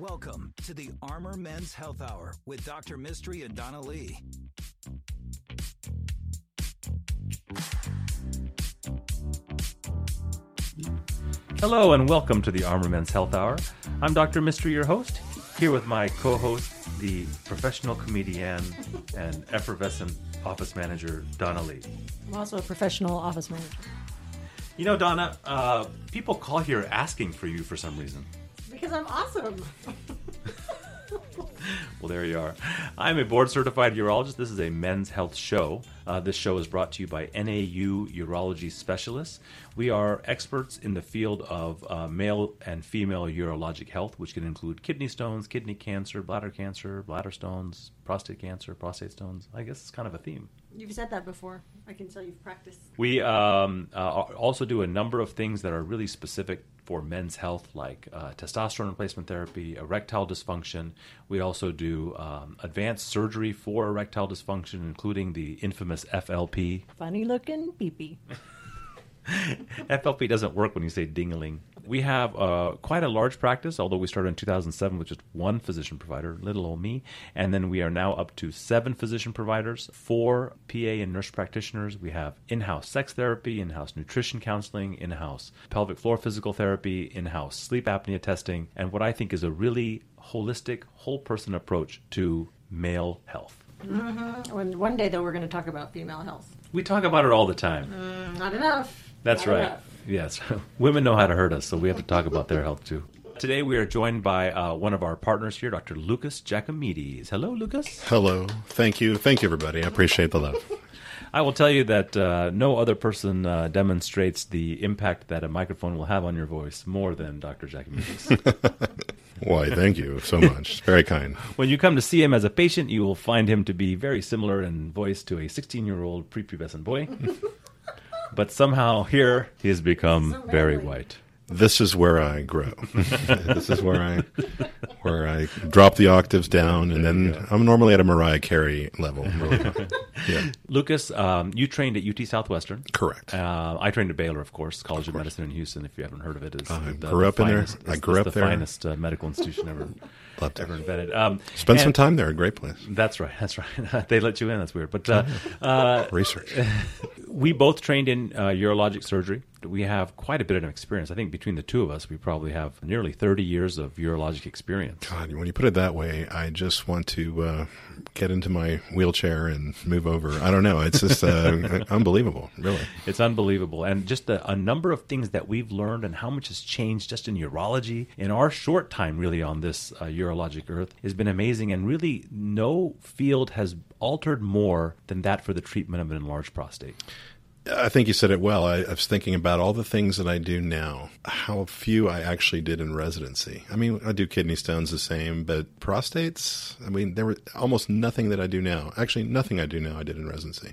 Welcome to the Armor Men's Health Hour with Dr. Mistry and Donna Lee. Hello and welcome to the Armor Men's Health Hour. I'm Dr. Mistry, your host, here with my co-host, the professional comedian and effervescent office manager, Donna Lee. I'm also a professional office manager. You know, Donna, uh, people call here asking for you for some reason. Because I'm awesome. Well, there you are. I'm a board certified urologist. This is a men's health show. Uh, this show is brought to you by NAU Urology Specialists. We are experts in the field of uh, male and female urologic health, which can include kidney stones, kidney cancer, bladder cancer, bladder stones, prostate cancer, prostate stones. I guess it's kind of a theme. You've said that before. I can tell you've practiced. We um, uh, also do a number of things that are really specific for men's health, like uh, testosterone replacement therapy, erectile dysfunction. We also do um, advanced surgery for erectile dysfunction, including the infamous FLP. Funny looking peepee. FLP doesn't work when you say dingling. We have uh, quite a large practice, although we started in 2007 with just one physician provider, little old me. And then we are now up to seven physician providers, four PA and nurse practitioners. We have in house sex therapy, in house nutrition counseling, in house pelvic floor physical therapy, in house sleep apnea testing, and what I think is a really holistic, whole person approach to male health. When one day though, we're going to talk about female health. We talk about it all the time. Mm, Not enough. That's Not right. enough. Yes. Women know how to hurt us, so we have to talk about their health too. Today we are joined by uh, one of our partners here, Dr. Lucas Jacomides. Hello, Lucas. Hello. Thank you. Thank you, everybody. I appreciate the love. I will tell you that uh, no other person uh, demonstrates the impact that a microphone will have on your voice more than Dr. Jacomides. Why, thank you so much. Very kind. when you come to see him as a patient, you will find him to be very similar in voice to a 16 year old prepubescent boy. But somehow here he has become So very white. This is where I grow. this is where I where I drop the octaves down, and then I'm normally at a Mariah Carey level. Really. Yeah, Lucas, um, you trained at UT Southwestern. correct. Uh, I trained at Baylor, of course, College of, Medicine in Houston. If you haven't heard of it, it's I the, grew the up in there. finest, I grew up the there. finest uh, medical institution ever Loved it. ever invented. Um, Spend some time there. A great place. That's right. That's right. they let you in. That's weird. But uh, uh, Research. we both trained in uh, urologic surgery. We have quite a bit of experience. I think between the two of us, we probably have nearly 30 years of urologic experience. God, when you put it that way, I just want to uh, get into my wheelchair and move over. I don't know. It's just uh, unbelievable, really. It's unbelievable. And just a, a number of things that we've learned and how much has changed just in urology in our short time, really, on this uh, urologic earth has been amazing. And really, no field has altered more than that for the treatment of an enlarged prostate. I think you said it well. I, I was thinking about all the things that I do now, how few I actually did in residency. I mean, I do kidney stones the same, but prostates, I mean, there were almost nothing that I do now. Actually, nothing I do now I did in residency.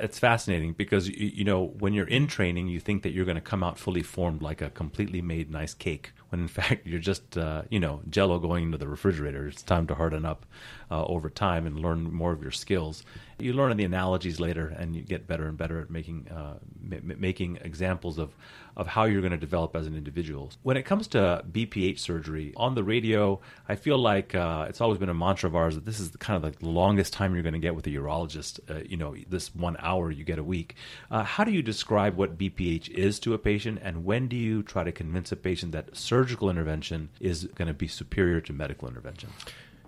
It's fascinating because you, you know when you're in training, you think that you're going to come out fully formed like a completely made nice cake. When in fact you're just uh, you know Jello going into the refrigerator. It's time to harden up uh, over time and learn more of your skills. You learn the analogies later, and you get better and better at making uh, ma- making examples of of how you're going to develop as an individual. When it comes to BPH surgery on the radio, I feel like uh, it's always been a mantra of ours that this is the kind of the longest time you're going to get with a urologist. Uh, you know, this one hour you get a week. Uh, how do you describe what BPH is to a patient, and when do you try to convince a patient that surgical intervention is going to be superior to medical intervention?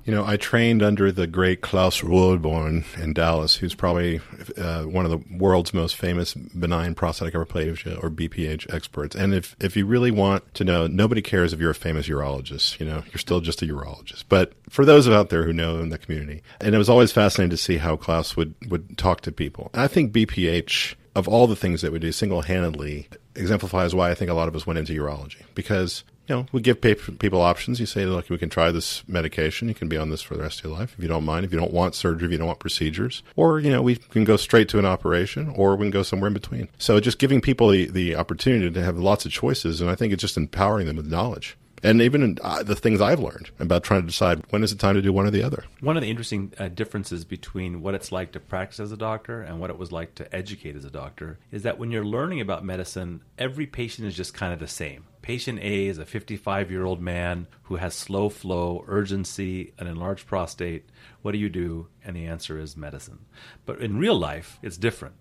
You know, I trained under the great Claus Roehrborn in Dallas, who's probably uh, one of the world's most famous benign prostatic hyperplasia or BPH experts. And if, if you really want to know, nobody cares if you're a famous urologist. You know, you're still just a urologist. But for those out there who know in the community, and it was always fascinating to see how Klaus would, would talk to people. I think BPH, of all the things that we do single handedly, exemplifies why I think a lot of us went into urology because you know, we give people options. You say, look, we can try this medication. You can be on this for the rest of your life if you don't mind. If you don't want surgery, if you don't want procedures, or you know, we can go straight to an operation, or we can go somewhere in between. So, just giving people the, the opportunity to have lots of choices, and I think it's just empowering them with knowledge. And even in, uh, the things I've learned about trying to decide when is it time to do one or the other. One of the interesting uh, differences between what it's like to practice as a doctor and what it was like to educate as a doctor is that when you're learning about medicine, every patient is just kind of the same. Patient A is a 55 year old man who has slow flow, urgency, an enlarged prostate. What do you do? And the answer is medicine. But in real life, it's different.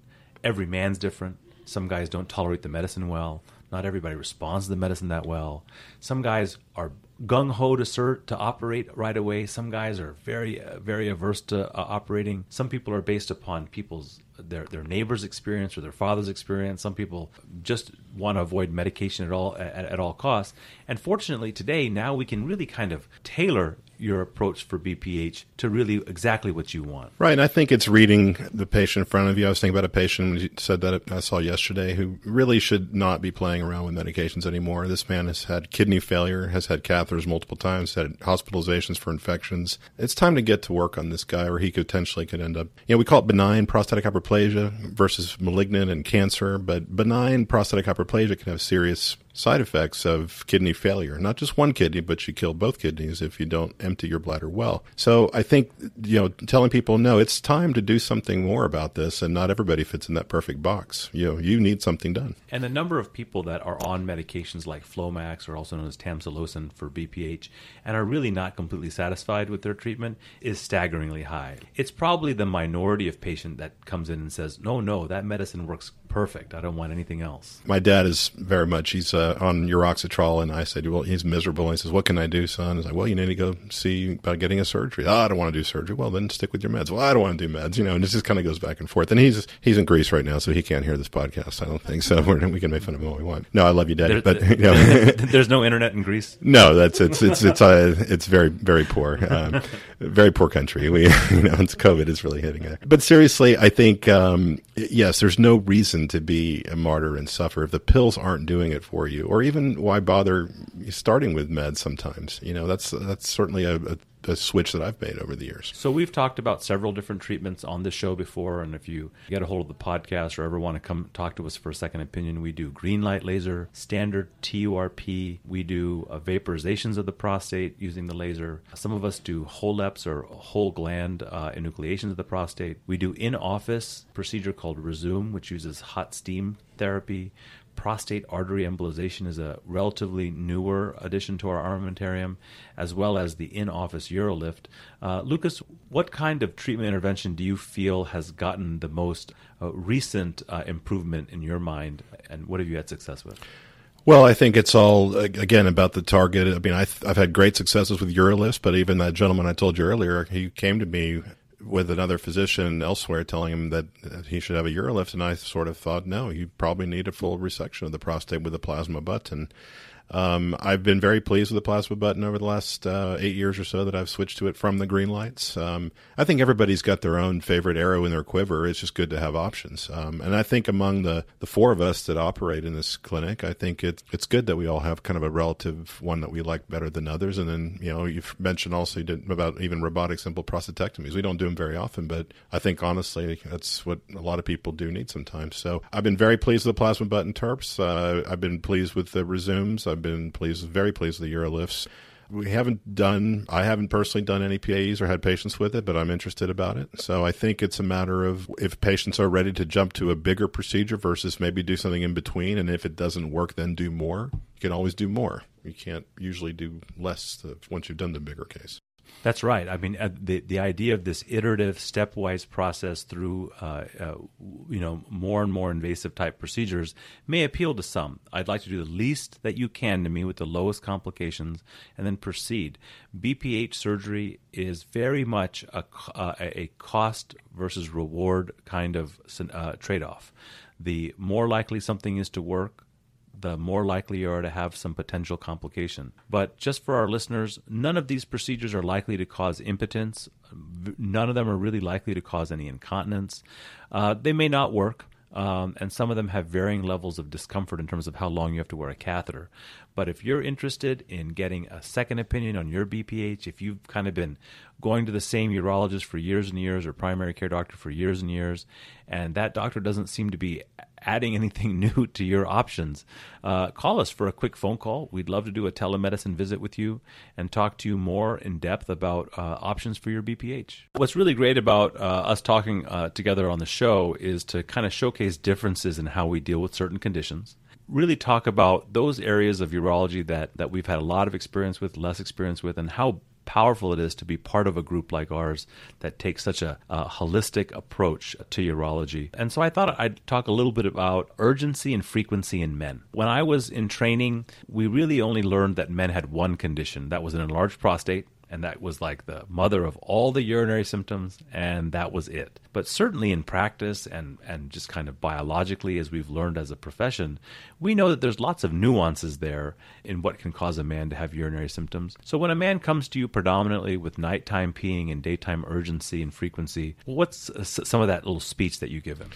Every man's different. Some guys don't tolerate the medicine well. Not everybody responds to the medicine that well. Some guys are gung ho to cert to operate right away. Some guys are very uh, very averse to uh, operating. Some people are based upon people's their their neighbor's experience or their father's experience. Some people just want to avoid medication at all at, at all costs. And fortunately, today now we can really kind of tailor your approach for BPH to really exactly what you want. Right. And I think it's reading the patient in front of you. I was thinking about a patient you said that I saw yesterday who really should not be playing around with medications anymore. This man has had kidney failure, has had catheters multiple times, had hospitalizations for infections. It's time to get to work on this guy or he could potentially could end up, you know, we call it benign prostatic hyperplasia versus malignant and cancer, but benign prostatic hyperplasia can have serious side effects of kidney failure. Not just one kidney, but you kill both kidneys if you don't empty your bladder well. So I think, you know, telling people, no, it's time to do something more about this, and not everybody fits in that perfect box. You know, you need something done. And the number of people that are on medications like Flomax, or also known as tamsulosin for BPH, and are really not completely satisfied with their treatment is staggeringly high. It's probably the minority of patient that comes in and says, no, no, that medicine works perfect. I don't want anything else. My dad is very much, he's uh, on Uroxatral, and I said, well, he's miserable. And he says, what can I do, son? He's like, well, you need to go see about getting a surgery. Oh, I don't want to do surgery. Well, then stick with your meds. Well, I don't want to do meds, you know, and it just kind of goes back and forth. And he's he's in Greece right now, so he can't hear this podcast. I don't think so. We're, we can make fun of him all we want. No, I love you, Daddy, there, but you know. there's no internet in Greece. No, that's it's it's it's uh, it's very very poor, um, very poor country. We you know, it's COVID is really hitting it. But seriously, I think um, yes, there's no reason to be a martyr and suffer if the pills aren't doing it for you, or even why bother starting with meds? Sometimes you know that's that's certainly a, a a switch that I've made over the years. So we've talked about several different treatments on this show before, and if you get a hold of the podcast or ever want to come talk to us for a second opinion, we do green light laser, standard TURP, we do uh, vaporizations of the prostate using the laser. Some of us do HoLEPs or whole gland uh, enucleations of the prostate. We do in office procedure called Rezum, which uses hot steam therapy prostate artery embolization is a relatively newer addition to our armamentarium, as well as the in office UroLift. Uh, Lucas, what kind of treatment intervention do you feel has gotten the most uh, recent uh, improvement in your mind, and what have you had success with? Well, I think it's all again about the target. I mean, I've, I've had great successes with UroLift, but even that gentleman I told you earlier, he came to me with another physician elsewhere telling him that he should have a urolift, and I sort of thought, no, you probably need a full resection of the prostate with a plasma button. Um, I've been very pleased with the plasma button over the last uh, eight years or so that I've switched to it from the green lights. Um, I think everybody's got their own favorite arrow in their quiver. It's just good to have options. Um, and I think among the, the four of us that operate in this clinic, I think it, it's good that we all have kind of a relative one that we like better than others. And then, you know, you've mentioned also you did about even robotic simple prostatectomies. We don't do them very often, but I think honestly, that's what a lot of people do need sometimes. So I've been very pleased with the plasma button TURPs. Uh, I've been pleased with the Rezums. I've been pleased, very pleased with the UroLifts. We haven't done, I haven't personally done any PAEs or had patients with it, but I'm interested about it. So I think it's a matter of if patients are ready to jump to a bigger procedure versus maybe do something in between. And if it doesn't work, then do more. You can always do more. You can't usually do less once you've done the bigger case. That's right. I mean, uh, the the idea of this iterative, stepwise process through, uh, uh, you know, more and more invasive type procedures may appeal to some. I'd like to do the least that you can to me with the lowest complications, and then proceed. BPH surgery is very much a uh, a cost versus reward kind of uh, trade off. The more likely something is to work, the more likely you are to have some potential complication. But just for our listeners, none of these procedures are likely to cause impotence. None of them are really likely to cause any incontinence. Uh, they may not work. Um, and some of them have varying levels of discomfort in terms of how long you have to wear a catheter. But if you're interested in getting a second opinion on your BPH, if you've kind of been going to the same urologist for years and years or primary care doctor for years and years, and that doctor doesn't seem to be adding anything new to your options, uh, call us for a quick phone call. We'd love to do a telemedicine visit with you and talk to you more in depth about uh, options for your BPH. What's really great about uh, us talking uh, together on the show is to kind of showcase differences in how we deal with certain conditions really talk about those areas of urology that, that we've had a lot of experience with, less experience with, and how powerful it is to be part of a group like ours that takes such a, a, holistic approach to urology. And so I thought I'd talk a little bit about urgency and frequency in men. When I was in training, we really only learned that men had one condition that was an enlarged prostate and that was like the mother of all the urinary symptoms, and that was it. But certainly in practice and, and just kind of biologically, as we've learned as a profession, we know that there's lots of nuances there in what can cause a man to have urinary symptoms. So when a man comes to you predominantly with nighttime peeing and daytime urgency and frequency, what's some of that little speech that you give him?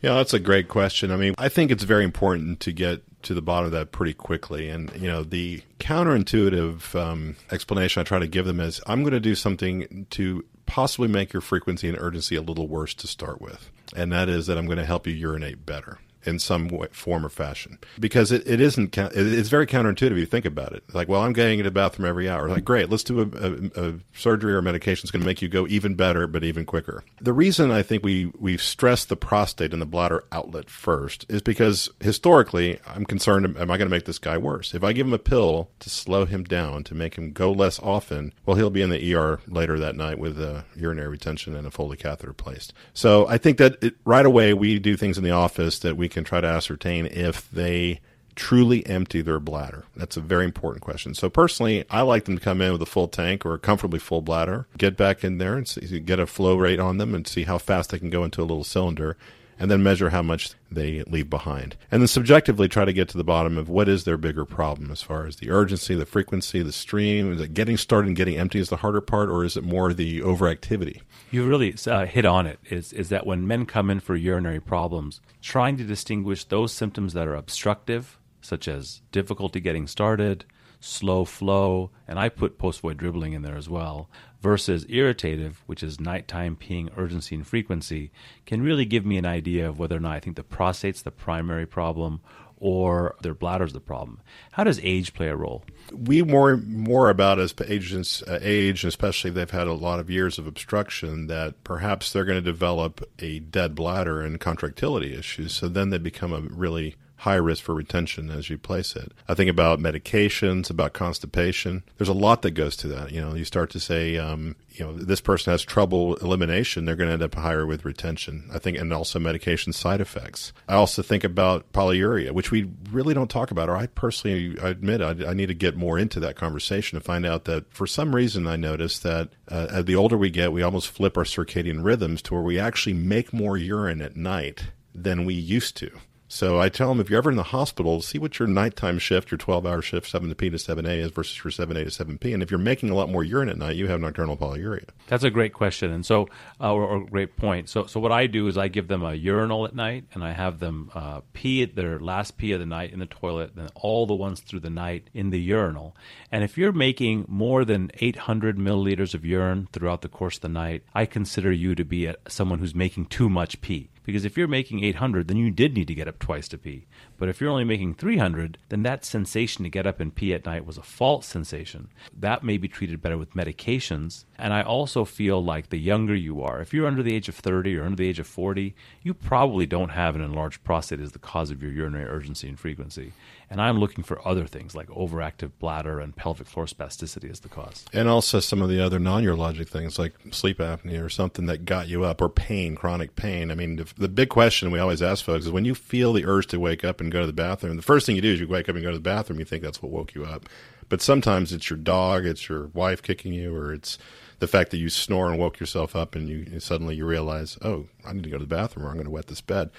Yeah, that's a great question. I mean, I think it's very important to get to the bottom of that pretty quickly. And, you know, the counterintuitive um, explanation I try to give them is I'm going to do something to possibly make your frequency and urgency a little worse to start with. And that is that I'm going to help you urinate better in some way, form or fashion. Because it, it isn't it's very counterintuitive if you think about it. Like well i'm getting into the bathroom every hour. Like great let's do a, a, a surgery or medication that's going to make you go even better but even quicker. The reason i think we we've stressed the prostate and the bladder outlet first is because historically i'm concerned am i going to make this guy worse? If i give him a pill to slow him down to make him go less often well he'll be in the er later that night with a urinary retention and a foley catheter placed. So i think that it, right away we do things in the office that we can try to ascertain if they truly empty their bladder? That's a very important question. So personally, I like them to come in with a full tank or a comfortably full bladder, get back in there and see, get a flow rate on them and see how fast they can go into a little cylinder and then measure how much they leave behind. And then subjectively try to get to the bottom of what is their bigger problem as far as the urgency, the frequency, the stream. Is it getting started and getting empty is the harder part, or is it more the overactivity? You really uh, hit on it. Is is that when men come in for urinary problems, trying to distinguish those symptoms that are obstructive, such as difficulty getting started, slow flow, and I put post void dribbling in there as well, versus irritative, which is nighttime peeing urgency and frequency, can really give me an idea of whether or not I think the prostate's the primary problem or their bladder's the problem. How does age play a role? We more more about as patients uh, age, especially if they've had a lot of years of obstruction, that perhaps they're going to develop a dead bladder and contractility issues. So then they become a really high risk for retention as you place it. I think about medications, about constipation. There's a lot that goes to that. You know, you start to say, um, you know, this person has trouble elimination, they're going to end up higher with retention. I think, and also medication side effects. I also think about polyuria, which we really don't talk about, or I personally I admit I, I need to get more into that conversation to find out that for some reason I noticed that uh, the older we get, we almost flip our circadian rhythms to where we actually make more urine at night than we used to. So I tell them if you're ever in the hospital, see what your nighttime shift, your 12 hour shift, 7 p to 7a is versus your 7a to 7p. And if you're making a lot more urine at night, you have nocturnal polyuria. That's a great question. And so, uh, or, or great point. So, so what I do is I give them a urinal at night and I have them uh, pee at their last pee of the night in the toilet, then all the ones through the night in the urinal. And if you're making more than 800 milliliters of urine throughout the course of the night, I consider you to be a, someone who's making too much pee. Because if you're making 800, then you did need to get up twice to pee. But if you're only making 300, then that sensation to get up and pee at night was a false sensation. That may be treated better with medications. And I also feel like the younger you are, if you're under the age of 30 or under the age of 40, you probably don't have an enlarged prostate as the cause of your urinary urgency and frequency. And I'm looking for other things like overactive bladder and pelvic floor spasticity as the cause. And also some of the other non urologic things like sleep apnea or something that got you up or pain, chronic pain. I mean, the, the big question we always ask folks is when you feel the urge to wake up and go to the bathroom, the first thing you do is you wake up and go to the bathroom, you think that's what woke you up. But sometimes it's your dog, it's your wife kicking you, or it's the fact that you snore and woke yourself up and you suddenly you realize, oh, I need to go to the bathroom or I'm going to wet this bed.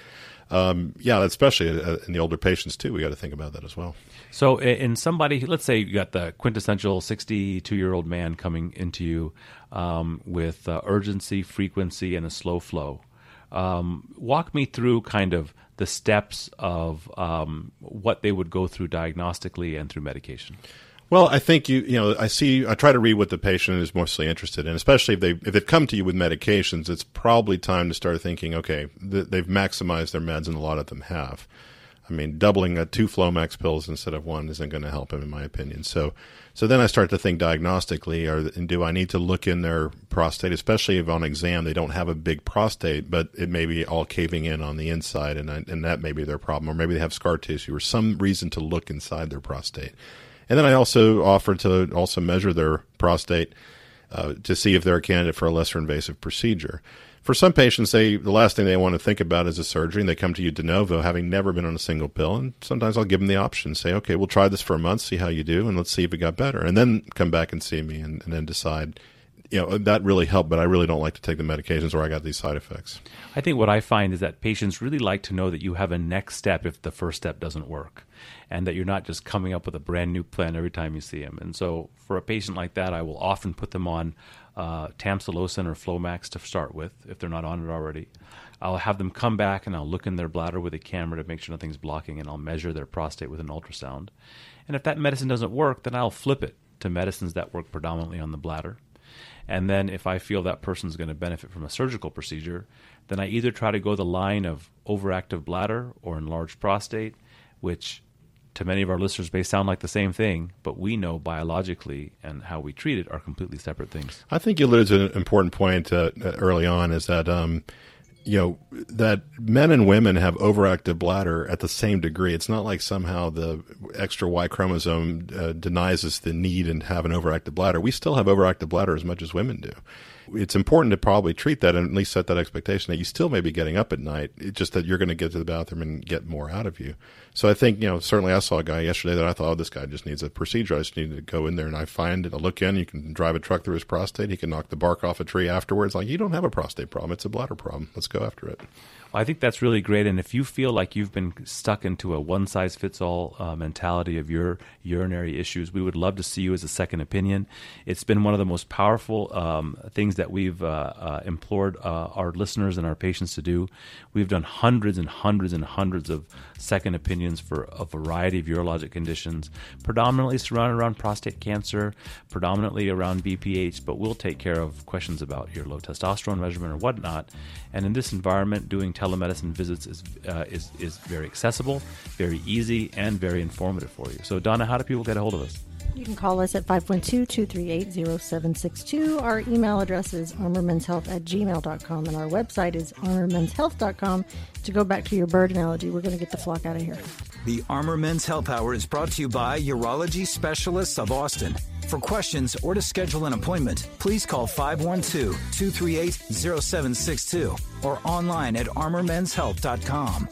Um, yeah, especially uh, in the older patients too, we got to think about that as well. So, in somebody, let's say you got the quintessential 62 year old man coming into you um, with uh, urgency, frequency, and a slow flow. Um, walk me through kind of the steps of um, what they would go through diagnostically and through medication. Well, I think you you know I see I try to read what the patient is mostly interested in, especially if they if they've come to you with medications. It's probably time to start thinking, okay, th- they've maximized their meds, and a lot of them have. I mean, doubling a two Flomax pills instead of one isn't going to help him, in my opinion. So, so then I start to think diagnostically, or do I need to look in their prostate, especially if on exam they don't have a big prostate, but it may be all caving in on the inside, and I, and that may be their problem, or maybe they have scar tissue, or some reason to look inside their prostate. And then I also offer to also measure their prostate uh, to see if they're a candidate for a lesser invasive procedure for some patients, they the last thing they want to think about is a surgery, and they come to you de novo, having never been on a single pill. And sometimes I'll give them the option, say, okay, we'll try this for a month, see how you do, and let's see if it got better, and then come back and see me, and, and then decide. You know that really helped, but I really don't like to take the medications where I got these side effects. I think what I find is that patients really like to know that you have a next step if the first step doesn't work, and that you're not just coming up with a brand new plan every time you see them. And so, for a patient like that, I will often put them on uh, tamsulosin or Flomax to start with if they're not on it already. I'll have them come back and I'll look in their bladder with a camera to make sure nothing's blocking, and I'll measure their prostate with an ultrasound. And if that medicine doesn't work, then I'll flip it to medicines that work predominantly on the bladder. And then if I feel that person's going to benefit from a surgical procedure, then I either try to go the line of overactive bladder or enlarged prostate, which to many of our listeners may sound like the same thing, but we know biologically and how we treat it are completely separate things. I think you alluded to an important point uh, early on is that, um, you know, that men and women have overactive bladder at the same degree. It's not like somehow the extra Y chromosome uh, denies us the need and have an overactive bladder. We still have overactive bladder as much as women do it's important to probably treat that and at least set that expectation that you still may be getting up at night. It's just that you're going to get to the bathroom and get more out of you. So I think, you know, certainly I saw a guy yesterday that I thought, oh, this guy just needs a procedure. I just need to go in there and I find it. I look in, you can drive a truck through his prostate. He can knock the bark off a tree afterwards. Like, you don't have a prostate problem. It's a bladder problem. Let's go after it. I think that's really great. And if you feel like you've been stuck into a one size fits all uh, mentality of your urinary issues, we would love to see you as a second opinion. It's been one of the most powerful um, things that we've uh, uh, implored uh, our listeners and our patients to do. We've done hundreds and hundreds and hundreds of second opinions for a variety of urologic conditions, predominantly surrounded around prostate cancer, predominantly around BPH, but we'll take care of questions about your low testosterone measurement or whatnot. And in this environment, doing telemedicine visits is, uh, is, is very accessible, very easy, and very informative for you. So, Donna, how do people get a hold of us? You can call us at 512-238-0762. Our email address is armormenshealth at gmail.com, and our website is armormenshealth.com. To go back to your bird analogy, we're going to get the flock out of here. The Armor Men's Health Hour is brought to you by Urology Specialists of Austin. For questions or to schedule an appointment, please call 512 238 0762 or online at armormenshealth.com.